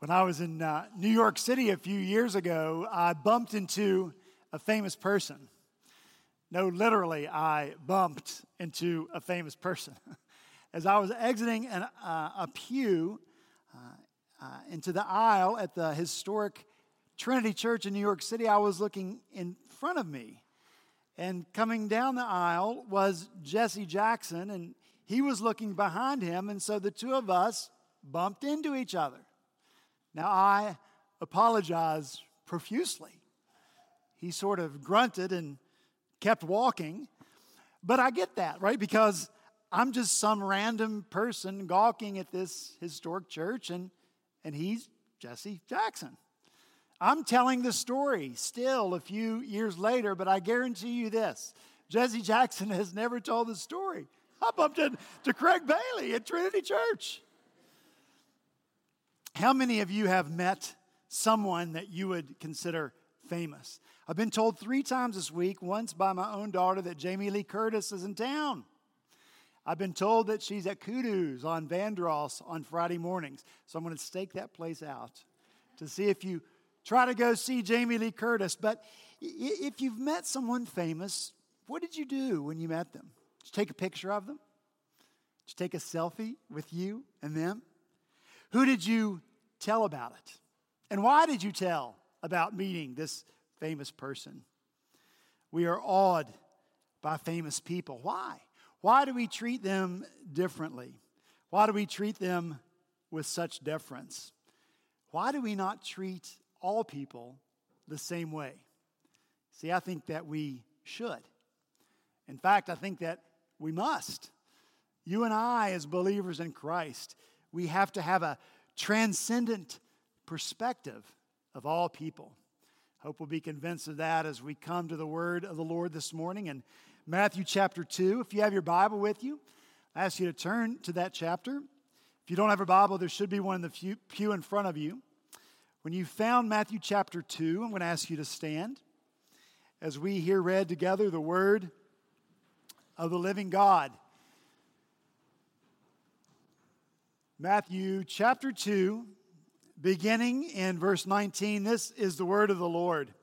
When I was in uh, New York City a few years ago, I bumped into a famous person. No, literally, I bumped into a famous person. As I was exiting an, uh, a pew uh, uh, into the aisle at the historic Trinity Church in New York City, I was looking in front of me. And coming down the aisle was Jesse Jackson, and he was looking behind him. And so the two of us bumped into each other. Now, I apologize profusely. He sort of grunted and kept walking. But I get that, right? Because I'm just some random person gawking at this historic church, and, and he's Jesse Jackson. I'm telling the story still a few years later, but I guarantee you this Jesse Jackson has never told the story. I bumped into Craig Bailey at Trinity Church. How many of you have met someone that you would consider famous? I've been told three times this week, once by my own daughter, that Jamie Lee Curtis is in town. I've been told that she's at Kudu's on Vanderhorst on Friday mornings. So I'm going to stake that place out to see if you try to go see Jamie Lee Curtis. But if you've met someone famous, what did you do when you met them? Did you take a picture of them? Did you take a selfie with you and them? Who did you tell about it? And why did you tell about meeting this famous person? We are awed by famous people. Why? Why do we treat them differently? Why do we treat them with such deference? Why do we not treat all people the same way? See, I think that we should. In fact, I think that we must. You and I, as believers in Christ, we have to have a transcendent perspective of all people. Hope we'll be convinced of that as we come to the word of the Lord this morning in Matthew chapter 2. If you have your Bible with you, I ask you to turn to that chapter. If you don't have a Bible, there should be one in the pew in front of you. When you found Matthew chapter 2, I'm going to ask you to stand as we hear read together the word of the living God. Matthew chapter 2, beginning in verse 19. This is the word of the Lord.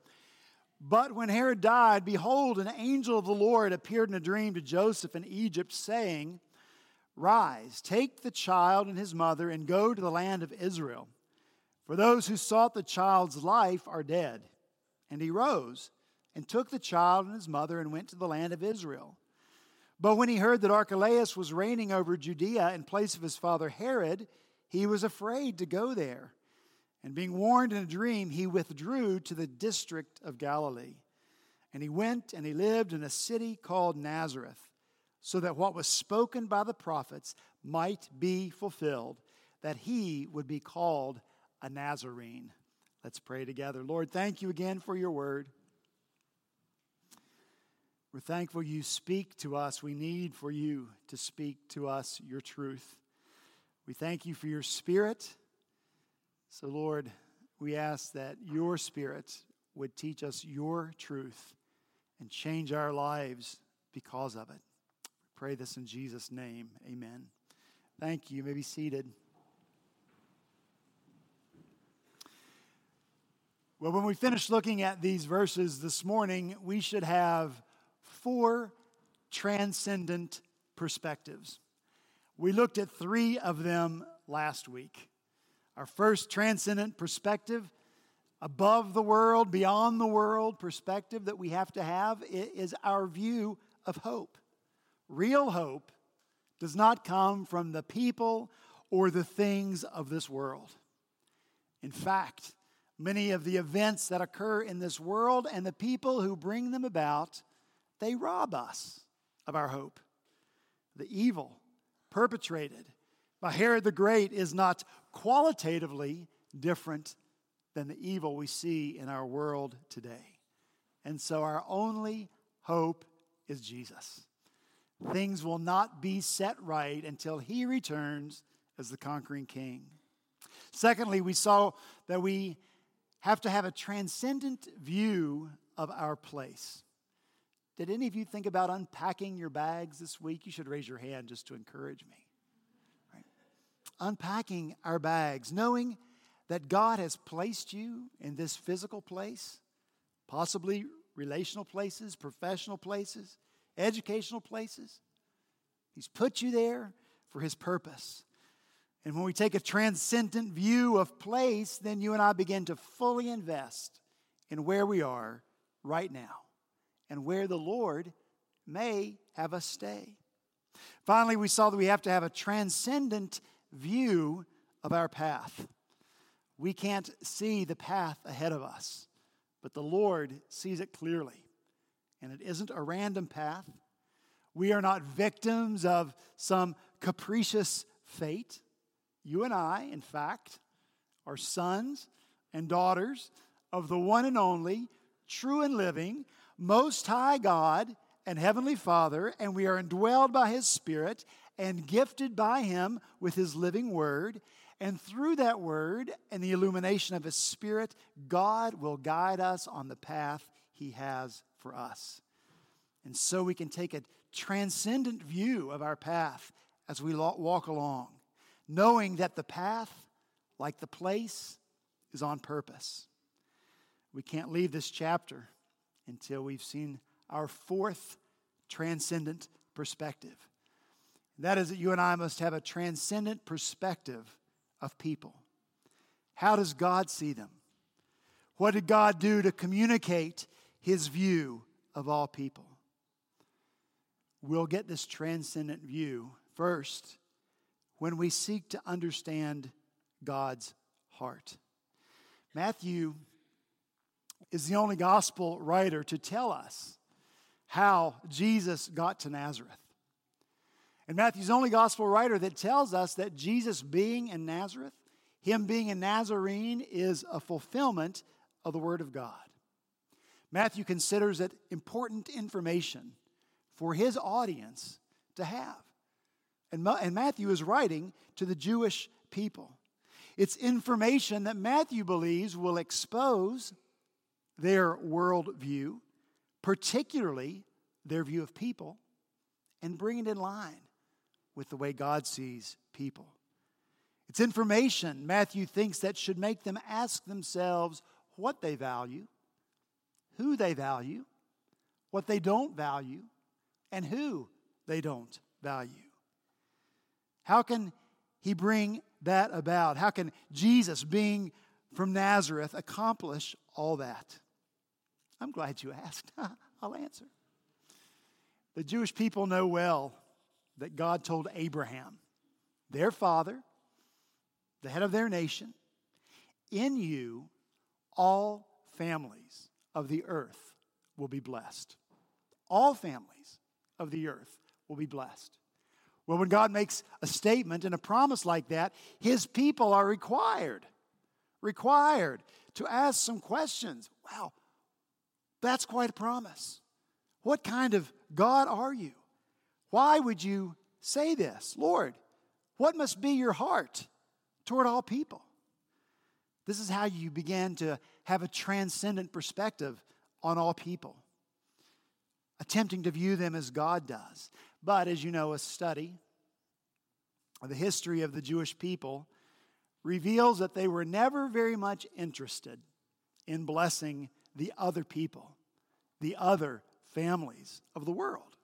But when Herod died, behold, an angel of the Lord appeared in a dream to Joseph in Egypt, saying, Rise, take the child and his mother, and go to the land of Israel. For those who sought the child's life are dead. And he rose and took the child and his mother and went to the land of Israel. But when he heard that Archelaus was reigning over Judea in place of his father Herod, he was afraid to go there. And being warned in a dream, he withdrew to the district of Galilee. And he went and he lived in a city called Nazareth, so that what was spoken by the prophets might be fulfilled, that he would be called a Nazarene. Let's pray together. Lord, thank you again for your word. We're thankful you speak to us. We need for you to speak to us your truth. We thank you for your spirit. So, Lord, we ask that your spirit would teach us your truth and change our lives because of it. We pray this in Jesus' name. Amen. Thank you. You may be seated. Well, when we finish looking at these verses this morning, we should have four transcendent perspectives. We looked at three of them last week. Our first transcendent perspective, above the world, beyond the world perspective that we have to have is our view of hope. Real hope does not come from the people or the things of this world. In fact, many of the events that occur in this world and the people who bring them about they rob us of our hope. The evil perpetrated by Herod the Great is not qualitatively different than the evil we see in our world today. And so our only hope is Jesus. Things will not be set right until he returns as the conquering king. Secondly, we saw that we have to have a transcendent view of our place. Did any of you think about unpacking your bags this week? You should raise your hand just to encourage me. Right? Unpacking our bags, knowing that God has placed you in this physical place, possibly relational places, professional places, educational places. He's put you there for His purpose. And when we take a transcendent view of place, then you and I begin to fully invest in where we are right now and where the Lord may have us stay. Finally, we saw that we have to have a transcendent view of our path. We can't see the path ahead of us, but the Lord sees it clearly. And it isn't a random path. We are not victims of some capricious fate. You and I, in fact, are sons and daughters of the one and only, true and living, most high God and heavenly Father, and we are indwelled by His Spirit and gifted by Him with His living word. And through that word and the illumination of His Spirit, God will guide us on the path He has for us. And so we can take a transcendent view of our path as we walk along, knowing that the path, like the place, is on purpose. We can't leave this chapter until we've seen our fourth transcendent perspective. That is that you and I must have a transcendent perspective of people. How does God see them? What did God do to communicate his view of all people? We'll get this transcendent view first when we seek to understand God's heart. Matthew is the only gospel writer to tell us how Jesus got to Nazareth. And Matthew's the only gospel writer that tells us that Jesus being in Nazareth, him being a Nazarene, is a fulfillment of the Word of God. Matthew considers it important information for his audience to have. And, and Matthew is writing to the Jewish people. It's information that Matthew believes will expose their worldview, particularly their view of people, and bring it in line with the way God sees people. It's information Matthew thinks that should make them ask themselves what they value, who they value, what they don't value, and who they don't value. How can he bring that about? How can Jesus, being from Nazareth, accomplish all that? I'm glad you asked. I'll answer. The Jewish people know well that God told Abraham, their father, the head of their nation, in you all families of the earth will be blessed. All families of the earth will be blessed. Well, when God makes a statement and a promise like that, his people are required, required to ask some questions. Wow, that's quite a promise. What kind of God are you? Why would you say this? Lord, what must be your heart toward all people? This is how you begin to have a transcendent perspective on all people, attempting to view them as God does. But as you know, a study of the history of the Jewish people reveals that they were never very much interested in blessing the other people, the other families of the world.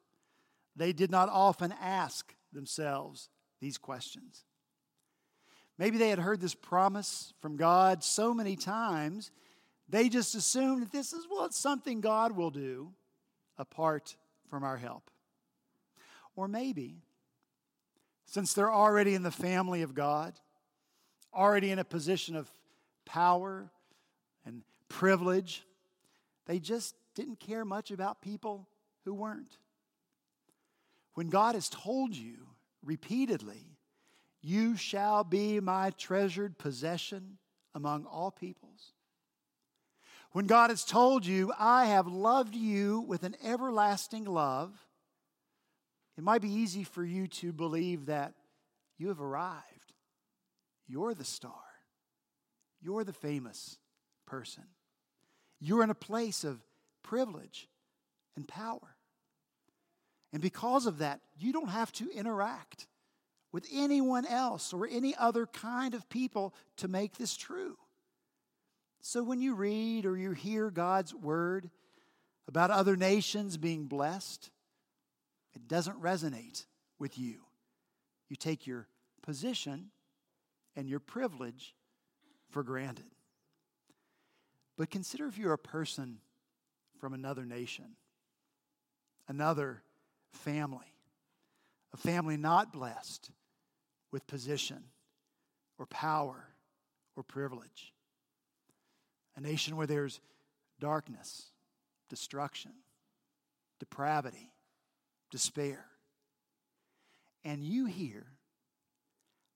They did not often ask themselves these questions. Maybe they had heard this promise from God so many times, they just assumed that this is, well, it's something God will do apart from our help. Or maybe, since they're already in the family of God, already in a position of power and privilege, they just didn't care much about people who weren't. When God has told you repeatedly, You shall be my treasured possession among all peoples. When God has told you, I have loved you with an everlasting love, it might be easy for you to believe that you have arrived. You're the star. You're the famous person. You're in a place of privilege and power. And because of that, you don't have to interact with anyone else or any other kind of people to make this true. So when you read or you hear God's word about other nations being blessed, it doesn't resonate with you. You take your position and your privilege for granted. But consider if you're a person from another nation, another family, a family not blessed with position or power or privilege, a nation where there's darkness, destruction, depravity, despair. And you hear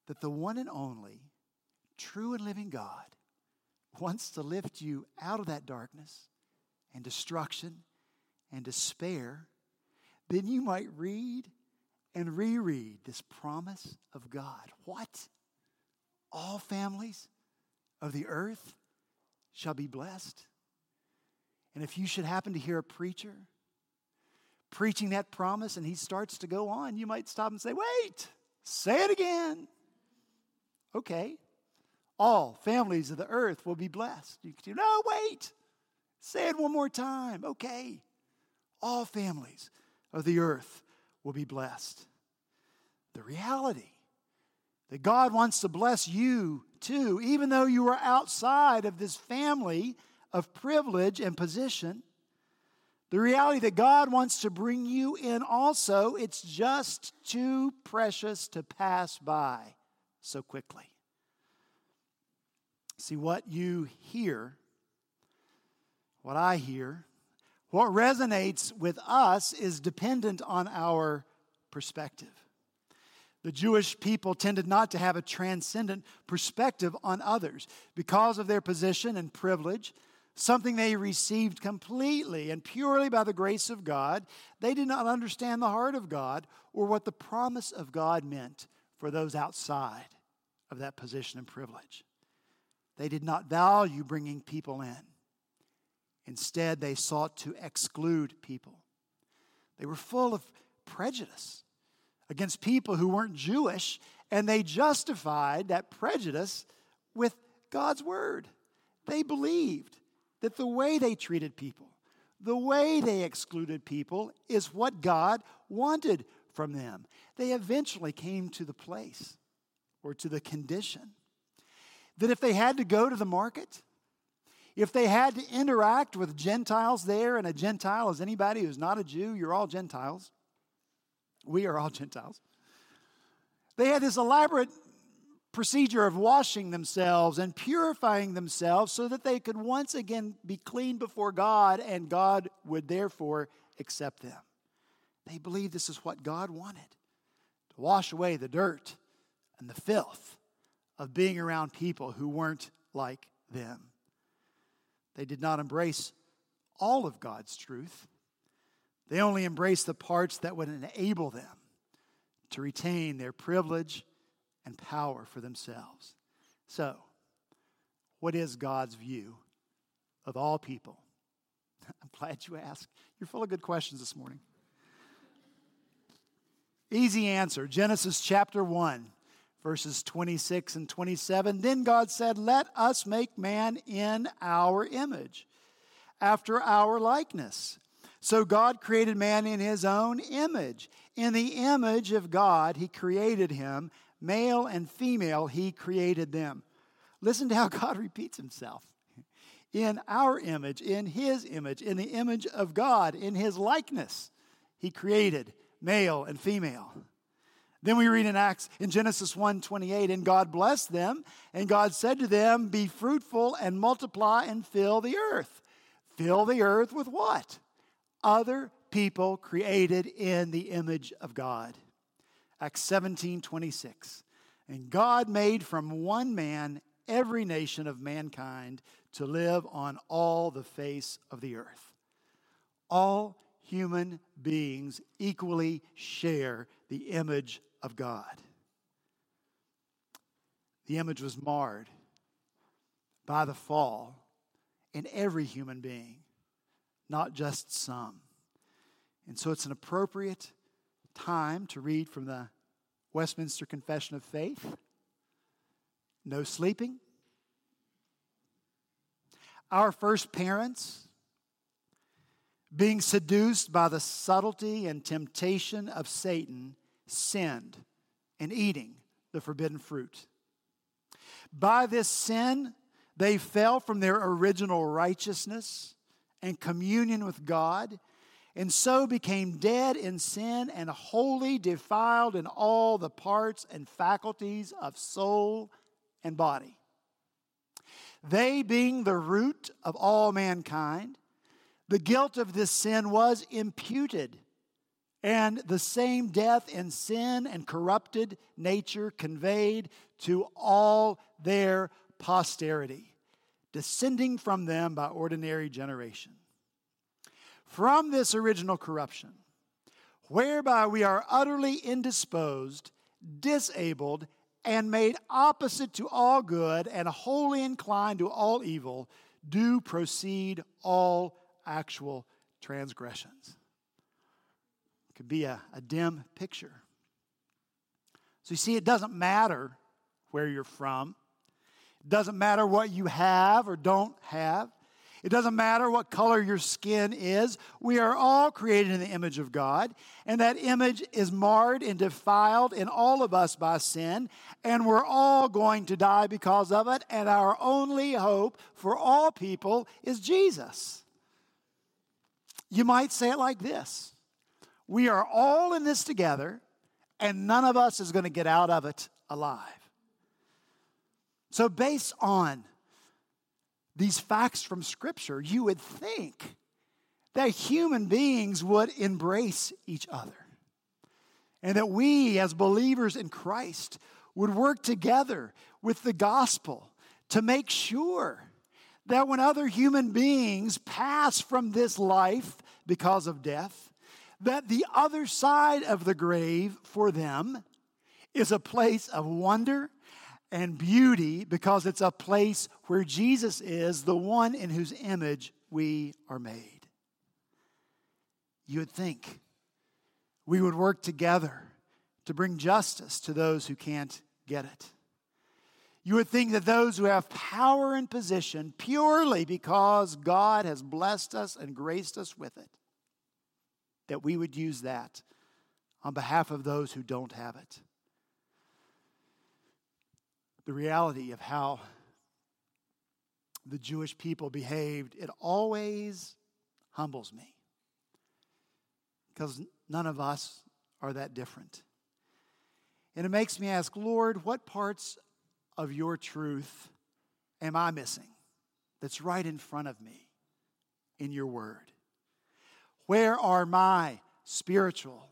that the one and only true and living God wants to lift you out of that darkness and destruction and despair, then you might read and reread this promise of God. What? All families of the earth shall be blessed. And if you should happen to hear a preacher preaching that promise and he starts to go on, you might stop and say, Wait, say it again. Okay. All families of the earth will be blessed. You can say, no, wait. Say it one more time. Okay. All families of the earth will be blessed. The reality that God wants to bless you too, even though you are outside of this family of privilege and position. The reality that God wants to bring you in also, it's just too precious to pass by so quickly. See, what you hear, what I hear, what resonates with us is dependent on our perspective. The Jewish people tended not to have a transcendent perspective on others because of their position and privilege, something they received completely and purely by the grace of God. They did not understand the heart of God or what the promise of God meant for those outside of that position and privilege. They did not value bringing people in. Instead, they sought to exclude people. They were full of prejudice against people who weren't Jewish, and they justified that prejudice with God's word. They believed that the way they treated people, the way they excluded people, is what God wanted from them. They eventually came to the place or to the condition that if they had to go to the market, if they had to interact with Gentiles there, and a Gentile is anybody who's not a Jew, you're all Gentiles. We are all Gentiles. They had this elaborate procedure of washing themselves and purifying themselves so that they could once again be clean before God and God would therefore accept them. They believed this is what God wanted to wash away the dirt and the filth of being around people who weren't like them. They did not embrace all of God's truth. They only embraced the parts that would enable them to retain their privilege and power for themselves. So, what is God's view of all people? I'm glad you asked. You're full of good questions this morning. Easy answer Genesis chapter 1 verses 26 and 27. Then God said, Let us make man in our image, after our likeness. So God created man in his own image. In the image of God, he created him. Male and female, he created them. Listen to how God repeats himself. In our image, in his image, in the image of God, in his likeness, he created male and female. Then we read in Acts in Genesis 1 28, and God blessed them, and God said to them, Be fruitful and multiply and fill the earth. Fill the earth with what? Other people created in the image of God. Acts 17 26. And God made from one man every nation of mankind to live on all the face of the earth. All human beings equally share the image of God. The image was marred by the fall in every human being, not just some. And so it's an appropriate time to read from the Westminster Confession of Faith, no sleeping. Our first parents, being seduced by the subtlety and temptation of Satan, sinned in eating the forbidden fruit. By this sin, they fell from their original righteousness and communion with God, and so became dead in sin and wholly defiled in all the parts and faculties of soul and body. They, being the root of all mankind, the guilt of this sin was imputed, and the same death and sin and corrupted nature conveyed to all their posterity, descending from them by ordinary generation. From this original corruption, whereby we are utterly indisposed, disabled, and made opposite to all good, and wholly inclined to all evil, do proceed all actual transgressions. Could be a, a dim picture. So you see, it doesn't matter where you're from. It doesn't matter what you have or don't have. It doesn't matter what color your skin is. We are all created in the image of God, and that image is marred and defiled in all of us by sin, and we're all going to die because of it, and our only hope for all people is Jesus. You might say it like this We are all in this together, and none of us is going to get out of it alive. So, based on these facts from Scripture, you would think that human beings would embrace each other. And that we, as believers in Christ, would work together with the gospel to make sure that when other human beings pass from this life because of death, that the other side of the grave for them is a place of wonder and beauty because it's a place where Jesus is the one in whose image we are made. You would think we would work together to bring justice to those who can't get it. You would think that those who have power and position purely because God has blessed us and graced us with it, that we would use that on behalf of those who don't have it the reality of how the Jewish people behaved, it always humbles me. Because none of us are that different. And it makes me ask, Lord, what parts of your truth am I missing that's right in front of me in your word? Where are my spiritual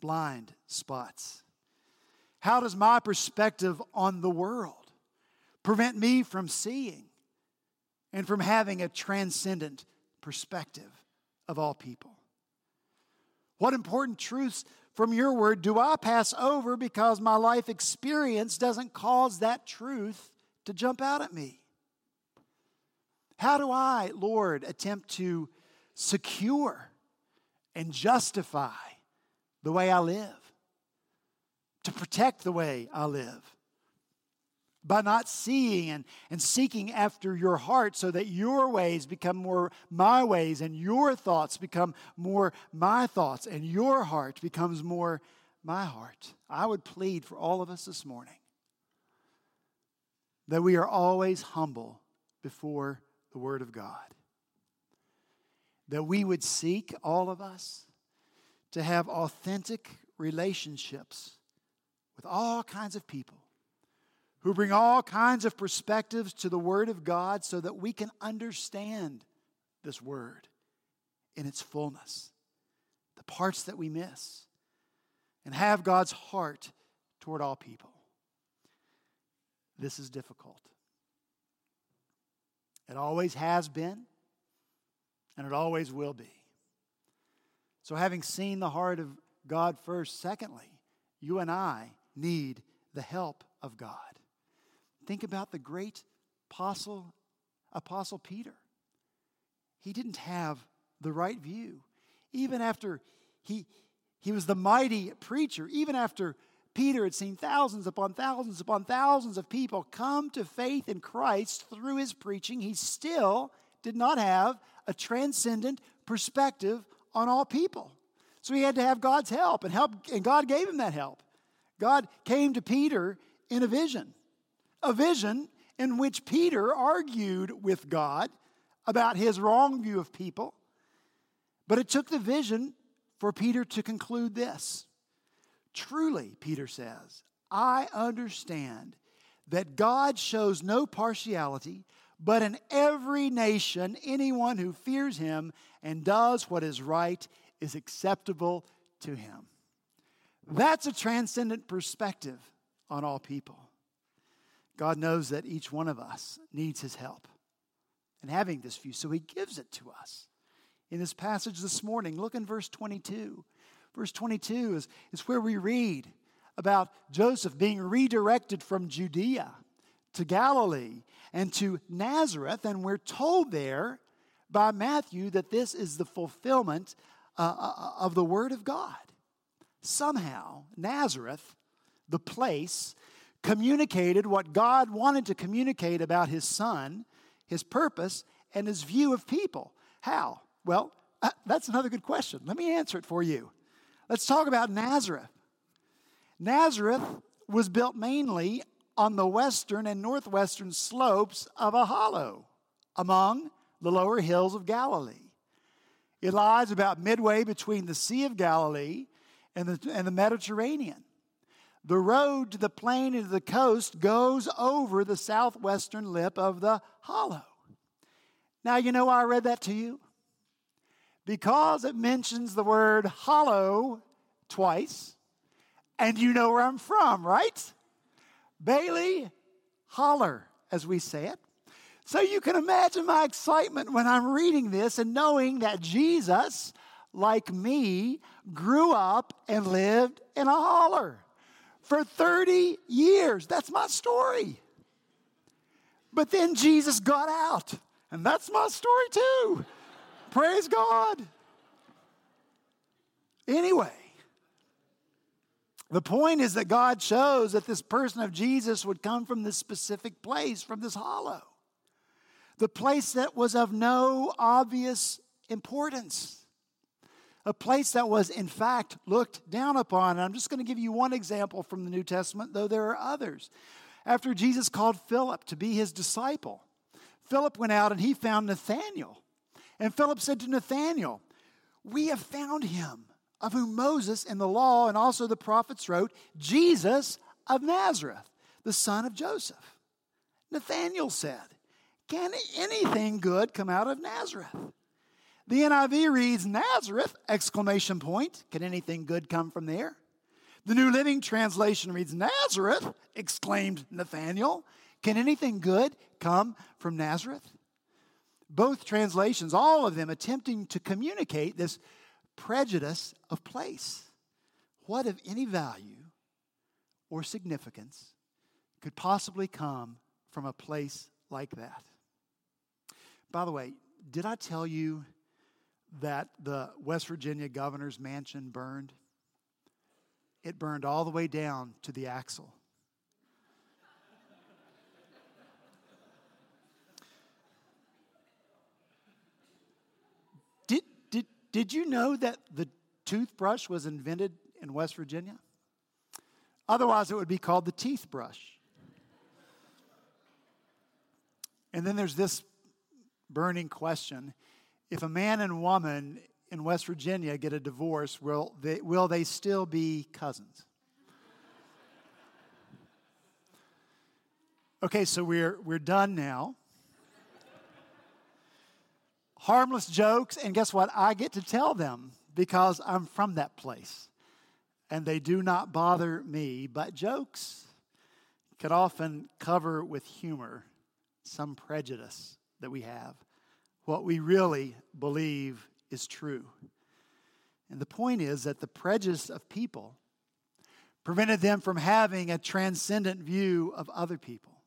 blind spots? How does my perspective on the world prevent me from seeing and from having a transcendent perspective of all people? What important truths from your word do I pass over because my life experience doesn't cause that truth to jump out at me? How do I, Lord, attempt to secure and justify the way I live? to protect the way I live by not seeing and, and seeking after your heart so that your ways become more my ways and your thoughts become more my thoughts and your heart becomes more my heart. I would plead for all of us this morning that we are always humble before the Word of God. That we would seek, all of us, to have authentic relationships with all kinds of people who bring all kinds of perspectives to the Word of God so that we can understand this Word in its fullness, the parts that we miss, and have God's heart toward all people. This is difficult. It always has been, and it always will be. So, having seen the heart of God first, secondly, you and I need the help of God. Think about the great apostle, apostle Peter. He didn't have the right view. Even after he, he was the mighty preacher, even after Peter had seen thousands upon thousands upon thousands of people come to faith in Christ through his preaching, he still did not have a transcendent perspective on all people. So he had to have God's help and help and God gave him that help. God came to Peter in a vision. A vision in which Peter argued with God about his wrong view of people. But it took the vision for Peter to conclude this. Truly, Peter says, I understand that God shows no partiality, but in every nation, anyone who fears him and does what is right is acceptable to him. That's a transcendent perspective on all people. God knows that each one of us needs his help and having this view, so he gives it to us. In this passage this morning, look in verse 22. Verse 22 is, is where we read about Joseph being redirected from Judea to Galilee and to Nazareth, and we're told there by Matthew that this is the fulfillment uh, uh of the Word of God. Somehow, Nazareth, the place, communicated what God wanted to communicate about his son, his purpose, and his view of people. How? Well, uh, that's another good question. Let me answer it for you. Let's talk about Nazareth. Nazareth was built mainly on the western and northwestern slopes of a hollow among the lower hills of Galilee. It lies about midway between the Sea of Galilee and the, and the Mediterranean. The road to the plain and to the coast goes over the southwestern lip of the hollow. Now, you know why I read that to you? Because it mentions the word hollow twice, and you know where I'm from, right? Bailey Holler, as we say it. So you can imagine my excitement when I'm reading this and knowing that Jesus, like me, grew up and lived in a holler for 30 years. That's my story. But then Jesus got out, and that's my story too. Praise God. Anyway, the point is that God shows that this person of Jesus would come from this specific place, from this hollow. The place that was of no obvious importance a place that was, in fact, looked down upon. And I'm just going to give you one example from the New Testament, though there are others. After Jesus called Philip to be his disciple, Philip went out and he found Nathanael. And Philip said to Nathanael, We have found him, of whom Moses and the law and also the prophets wrote, Jesus of Nazareth, the son of Joseph. Nathanael said, Can anything good come out of Nazareth? The NIV reads Nazareth exclamation point. Can anything good come from there? The New Living Translation reads Nazareth exclaimed Nathanael. Can anything good come from Nazareth? Both translations, all of them attempting to communicate this prejudice of place. What of any value or significance could possibly come from a place like that? By the way, did I tell you that the West Virginia governor's mansion burned? It burned all the way down to the axle. Did, did, you know that the toothbrush was invented in West Virginia? Otherwise, it would be called the teeth brush. And then there's this burning question if a man and woman in West Virginia get a divorce, will they, will they still be cousins? Okay, so we're, we're done now. Harmless jokes, and guess what? I get to tell them because I'm from that place. And they do not bother me, but jokes could often cover with humor some prejudice that we have what we really believe is true. And the point is that the prejudice of people prevented them from having a transcendent view of other people.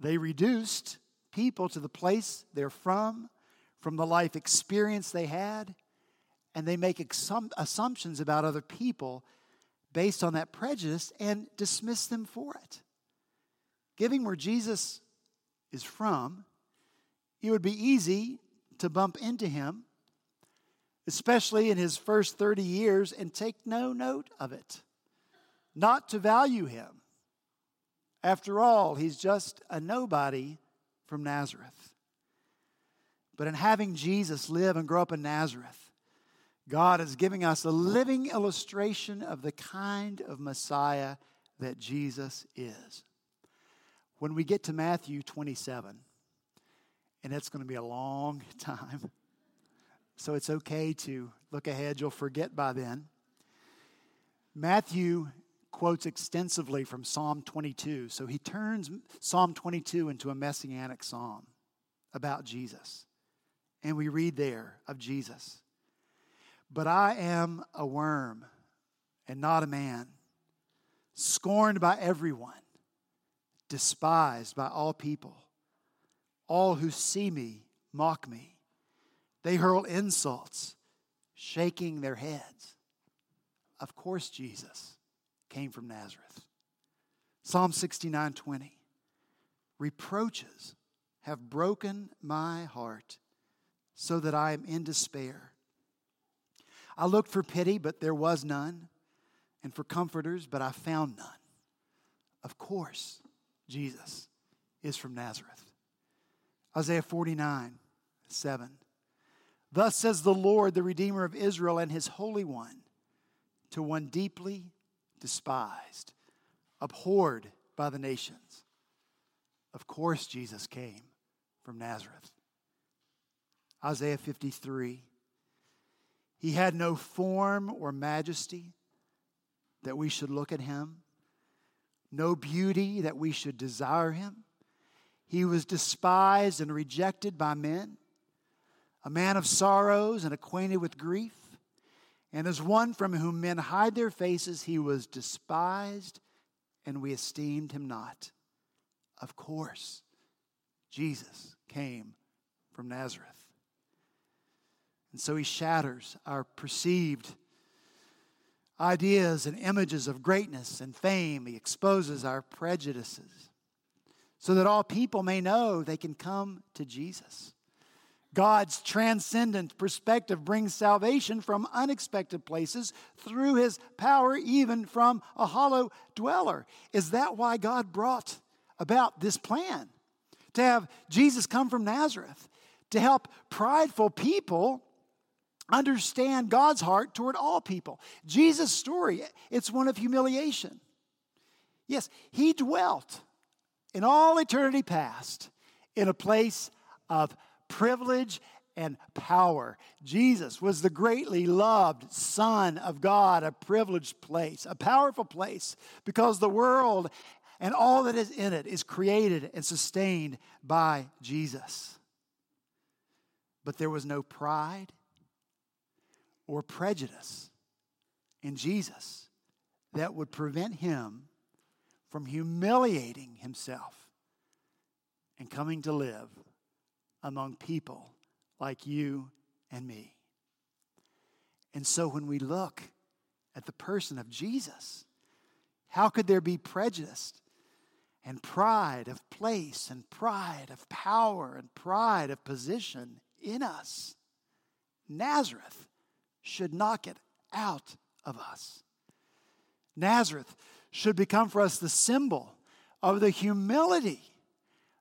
They reduced people to the place they're from, from the life experience they had, and they make assumptions about other people based on that prejudice and dismiss them for it. Giving where Jesus is from, it would be easy to bump into him, especially in his first 30 years, and take no note of it, not to value him. After all, he's just a nobody from Nazareth. But in having Jesus live and grow up in Nazareth, God is giving us a living illustration of the kind of Messiah that Jesus is. When we get to Matthew 27, and it's going to be a long time, so it's okay to look ahead, you'll forget by then. Matthew quotes extensively from Psalm 22, so he turns Psalm 22 into a messianic psalm about Jesus. And we read there of Jesus. But I am a worm and not a man, scorned by everyone, despised by all people. All who see me mock me. They hurl insults, shaking their heads. Of course, Jesus came from Nazareth. Psalm 69 20. Reproaches have broken my heart so that I am in despair. I looked for pity, but there was none, and for comforters, but I found none. Of course, Jesus is from Nazareth. Isaiah 49, 7. Thus says the Lord, the Redeemer of Israel, and his Holy One, to one deeply despised, abhorred by the nations. Of course, Jesus came from Nazareth. Isaiah 53. He had no form or majesty that we should look at him, no beauty that we should desire him. He was despised and rejected by men, a man of sorrows and acquainted with grief. And as one from whom men hide their faces, he was despised and we esteemed him not. Of course, Jesus came from Nazareth. And so he shatters our perceived ideas and images of greatness and fame. He exposes our prejudices so that all people may know they can come to Jesus. God's transcendent perspective brings salvation from unexpected places through his power, even from a hollow dweller. Is that why God brought about this plan? To have Jesus come from Nazareth, to help prideful people understand God's heart toward all people. Jesus' story, it's one of humiliation. Yes, he dwelt in all eternity past in a place of privilege and power. Jesus was the greatly loved Son of God, a privileged place, a powerful place, because the world and all that is in it is created and sustained by Jesus. But there was no pride or prejudice in Jesus that would prevent him from humiliating himself and coming to live among people like you and me. And so when we look at the person of Jesus, how could there be prejudice and pride of place and pride of power and pride of position in us? Nazareth should knock it out of us. Nazareth should become for us the symbol of the humility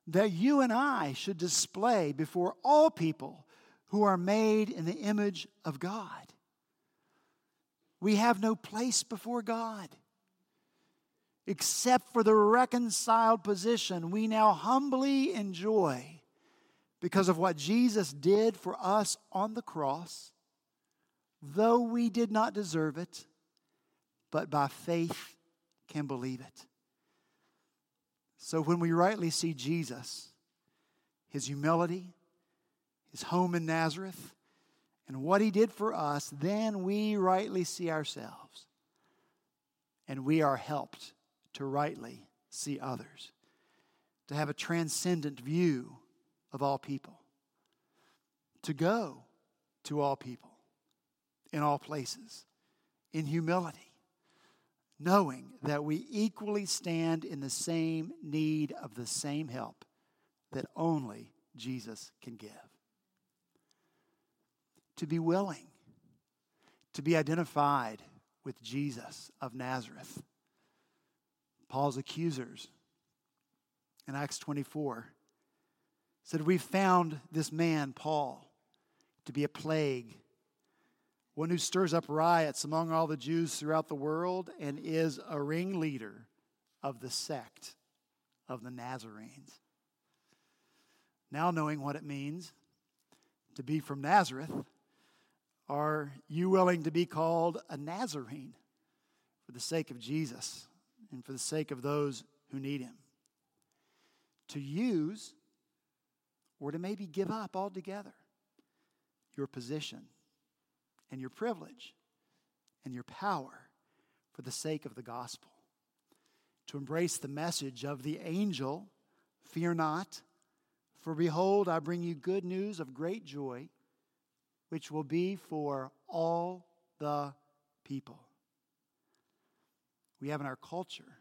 that you and I should display before all people who are made in the image of God. We have no place before God except for the reconciled position we now humbly enjoy because of what Jesus did for us on the cross though we did not deserve it, but by faith can believe it. So when we rightly see Jesus, his humility, his home in Nazareth, and what he did for us, then we rightly see ourselves. And we are helped to rightly see others, to have a transcendent view of all people, to go to all people in all places, in humility, knowing that we equally stand in the same need of the same help that only Jesus can give. To be willing to be identified with Jesus of Nazareth. Paul's accusers in Acts 24 said, We found this man, Paul, to be a plague, one who stirs up riots among all the Jews throughout the world and is a ringleader of the sect of the Nazarenes. Now, knowing what it means to be from Nazareth, are you willing to be called a Nazarene for the sake of Jesus and for the sake of those who need him? To use or to maybe give up altogether your position and your privilege and your power for the sake of the gospel. To embrace the message of the angel, fear not, for behold, I bring you good news of great joy which will be for all the people. We have in our culture,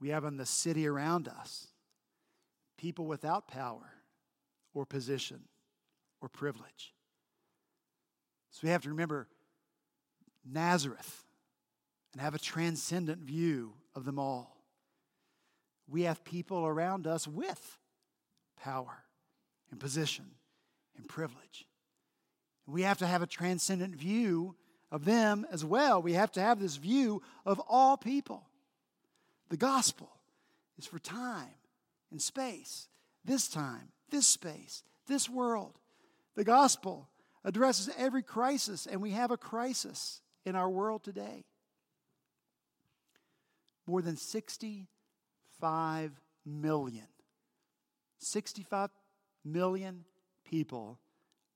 we have in the city around us, people without power or position or privilege. So we have to remember Nazareth and have a transcendent view of them all. We have people around us with power and position and privilege. We have to have a transcendent view of them as well. We have to have this view of all people. The gospel is for time and space, this time, this space, this world. The gospel addresses every crisis, and we have a crisis in our world today. More than 65 million, 65 million people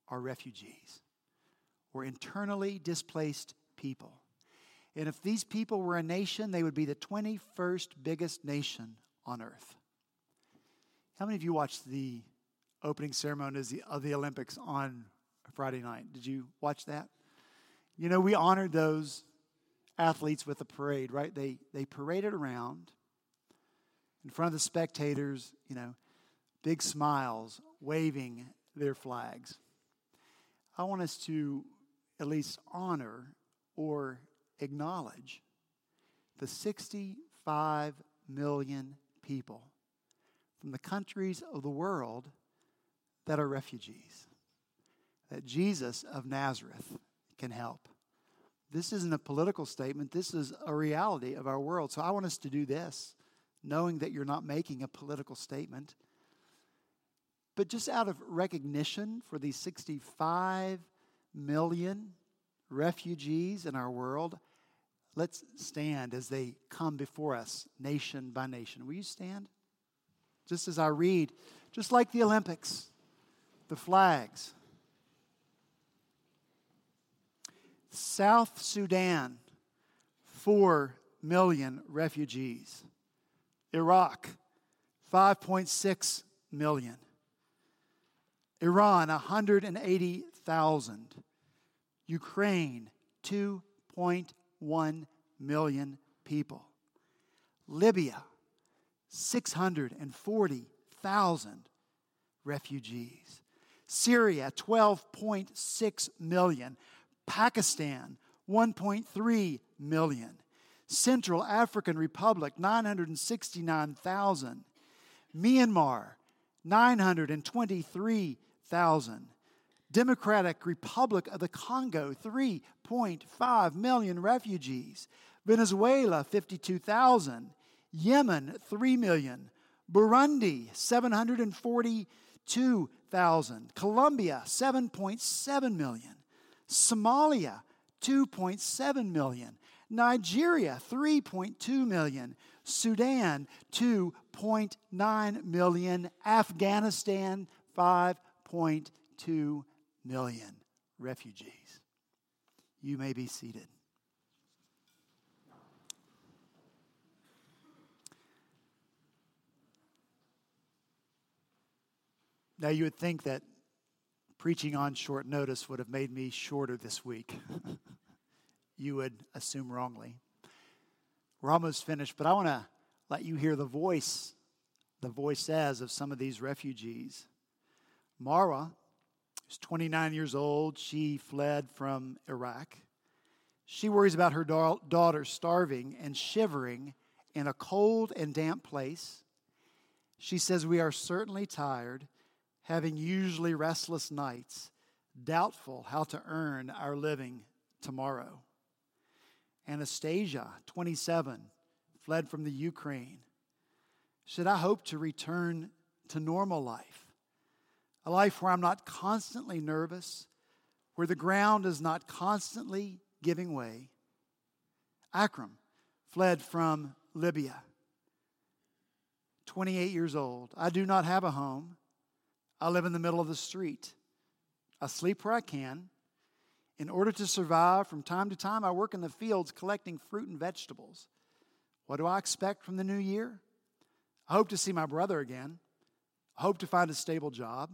are refugees or internally displaced people. And if these people were a nation, they would be the 21st biggest nation on earth. How many of you watched the opening ceremonies of the Olympics on Friday night? Did you watch that? You know, we honored those athletes with a parade, right? They, they paraded around in front of the spectators, you know, big smiles, waving their flags. I want us to at least honor or acknowledge the 65 million people from the countries of the world that are refugees, that Jesus of Nazareth can help. This isn't a political statement, this is a reality of our world. So I want us to do this, knowing that you're not making a political statement but just out of recognition for these 65 million refugees in our world, let's stand as they come before us, nation by nation. Will you stand? Just as I read, just like the Olympics, the flags. South Sudan, 4 million refugees. Iraq, 5.6 million. Iran, 180,000. Ukraine, 2.1 million people. Libya, 640,000 refugees. Syria, 12.6 million. Pakistan, 1.3 million. Central African Republic, 969,000. Myanmar, 923 thousand. Democratic Republic of the Congo, 3.5 million refugees. Venezuela, 52,000. Yemen, 3 million. Burundi, 742,000. Colombia, 7.7 million. Somalia, 2.7 million. Nigeria, 3.2 million. Sudan, 2.9 million. Afghanistan, 5.2 million refugees. You may be seated. Now, you would think that preaching on short notice would have made me shorter this week. you would assume wrongly. We're almost finished, but I want to let you hear the voice, the voice says of some of these refugees. Mara, who's 29 years old, she fled from Iraq. She worries about her da- daughter starving and shivering in a cold and damp place. She says, We are certainly tired, having usually restless nights, doubtful how to earn our living tomorrow. Anastasia, 27, fled from the Ukraine. Should I hope to return to normal life? A life where I'm not constantly nervous, where the ground is not constantly giving way. Akram fled from Libya. 28 years old. I do not have a home. I live in the middle of the street. I sleep where I can. In order to survive, from time to time, I work in the fields collecting fruit and vegetables. What do I expect from the new year? I hope to see my brother again. I hope to find a stable job.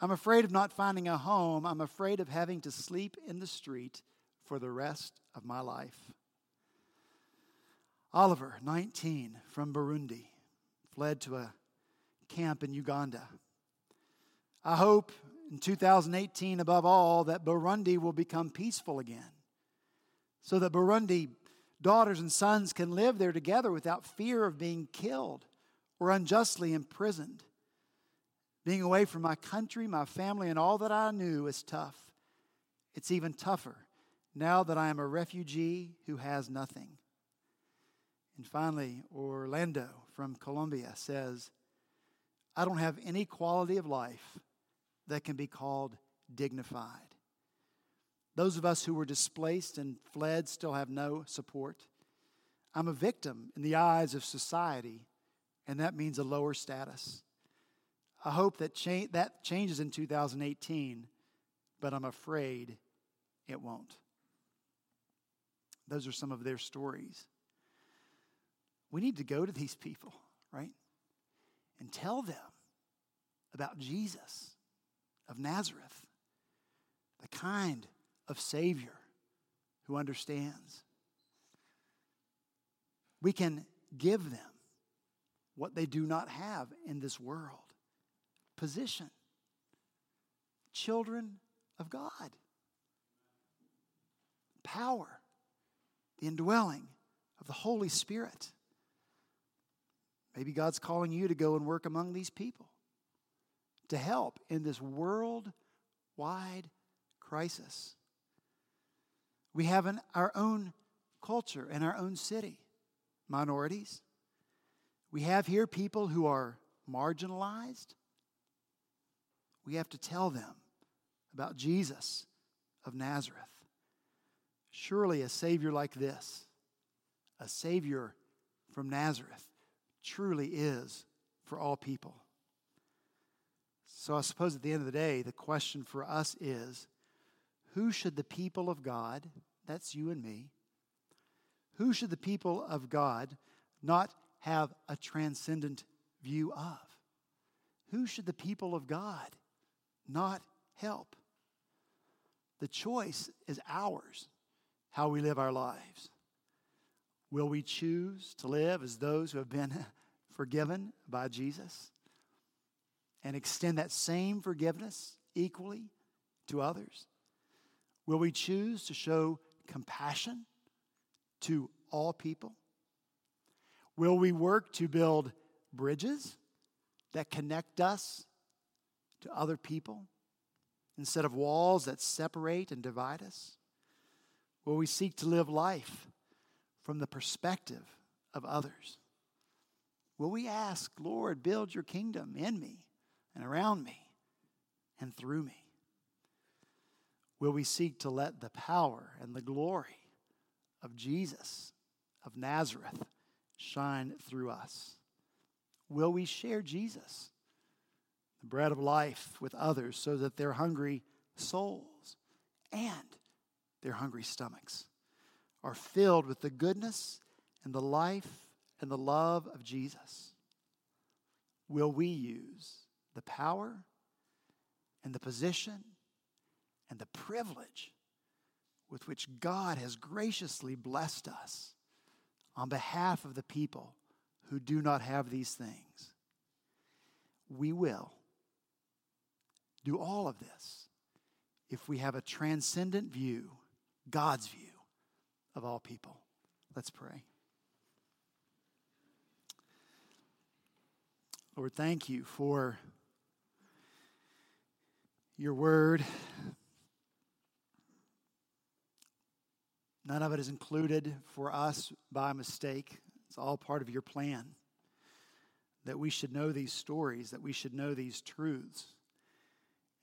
I'm afraid of not finding a home. I'm afraid of having to sleep in the street for the rest of my life. Oliver, 19, from Burundi, fled to a camp in Uganda. I hope in 2018, above all, that Burundi will become peaceful again. So that Burundi daughters and sons can live there together without fear of being killed or unjustly imprisoned. Being away from my country, my family, and all that I knew is tough. It's even tougher now that I am a refugee who has nothing. And finally, Orlando from Colombia says, I don't have any quality of life that can be called dignified. Those of us who were displaced and fled still have no support. I'm a victim in the eyes of society, and that means a lower status. I hope that cha- that changes in 2018, but I'm afraid it won't. Those are some of their stories. We need to go to these people, right? And tell them about Jesus of Nazareth, the kind of Savior who understands. We can give them what they do not have in this world. Position, children of God, power, the indwelling of the Holy Spirit. Maybe God's calling you to go and work among these people to help in this worldwide crisis. We have an, our own culture and our own city, minorities. We have here people who are marginalized. We have to tell them about Jesus of Nazareth. Surely a Savior like this, a Savior from Nazareth, truly is for all people. So I suppose at the end of the day, the question for us is who should the people of God, that's you and me, who should the people of God not have a transcendent view of? Who should the people of God not help? The choice is ours, how we live our lives. Will we choose to live as those who have been forgiven by Jesus? And extend that same forgiveness equally to others? Will we choose to show compassion to all people? Will we work to build bridges that connect us to other people instead of walls that separate and divide us? Will we seek to live life from the perspective of others? Will we ask, Lord, build your kingdom in me and around me and through me? Will we seek to let the power and the glory of Jesus of Nazareth shine through us? Will we share Jesus, the bread of life, with others so that their hungry souls and their hungry stomachs are filled with the goodness and the life and the love of Jesus? Will we use the power and the position and the privilege with which God has graciously blessed us, on behalf of the people who do not have these things. We will do all of this if we have a transcendent view, God's view of all people. Let's pray. Lord, thank you for your word. None of it is included for us by mistake. It's all part of your plan. That we should know these stories, that we should know these truths.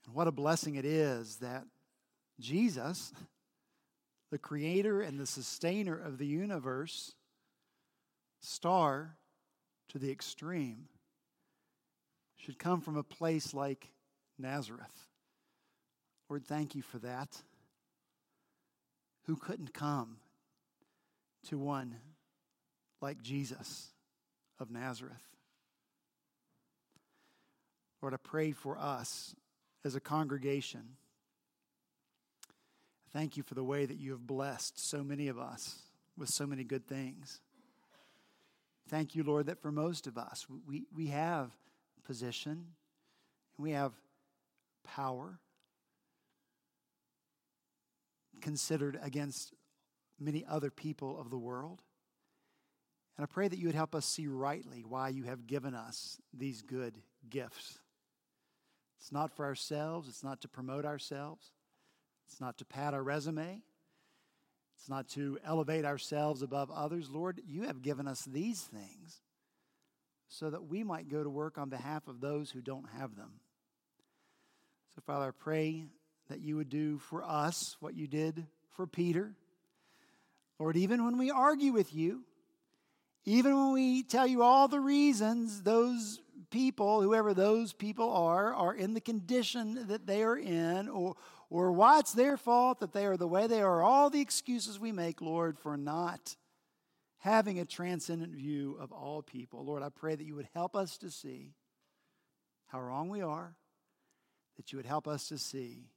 And what a blessing it is that Jesus, the creator and the sustainer of the universe, star to the extreme, should come from a place like Nazareth. Lord, thank you for that. Who couldn't come to one like Jesus of Nazareth? Lord, I pray for us as a congregation. Thank you for the way that you have blessed so many of us with so many good things. Thank you, Lord, that for most of us, we, we have position, we have power considered against many other people of the world. And I pray that you would help us see rightly why you have given us these good gifts. It's not for ourselves, it's not to promote ourselves, it's not to pad our resume, it's not to elevate ourselves above others. Lord, you have given us these things so that we might go to work on behalf of those who don't have them. So, Father, I pray that you would do for us what you did for Peter. Lord, even when we argue with you, even when we tell you all the reasons those people, whoever those people are, are in the condition that they are in, or, or why it's their fault that they are the way they are, all the excuses we make, Lord, for not having a transcendent view of all people. Lord, I pray that you would help us to see how wrong we are, that you would help us to see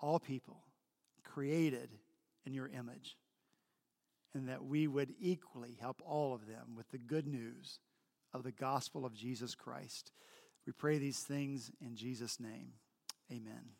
all people created in your image, and that we would equally help all of them with the good news of the gospel of Jesus Christ. We pray these things in Jesus' name. Amen.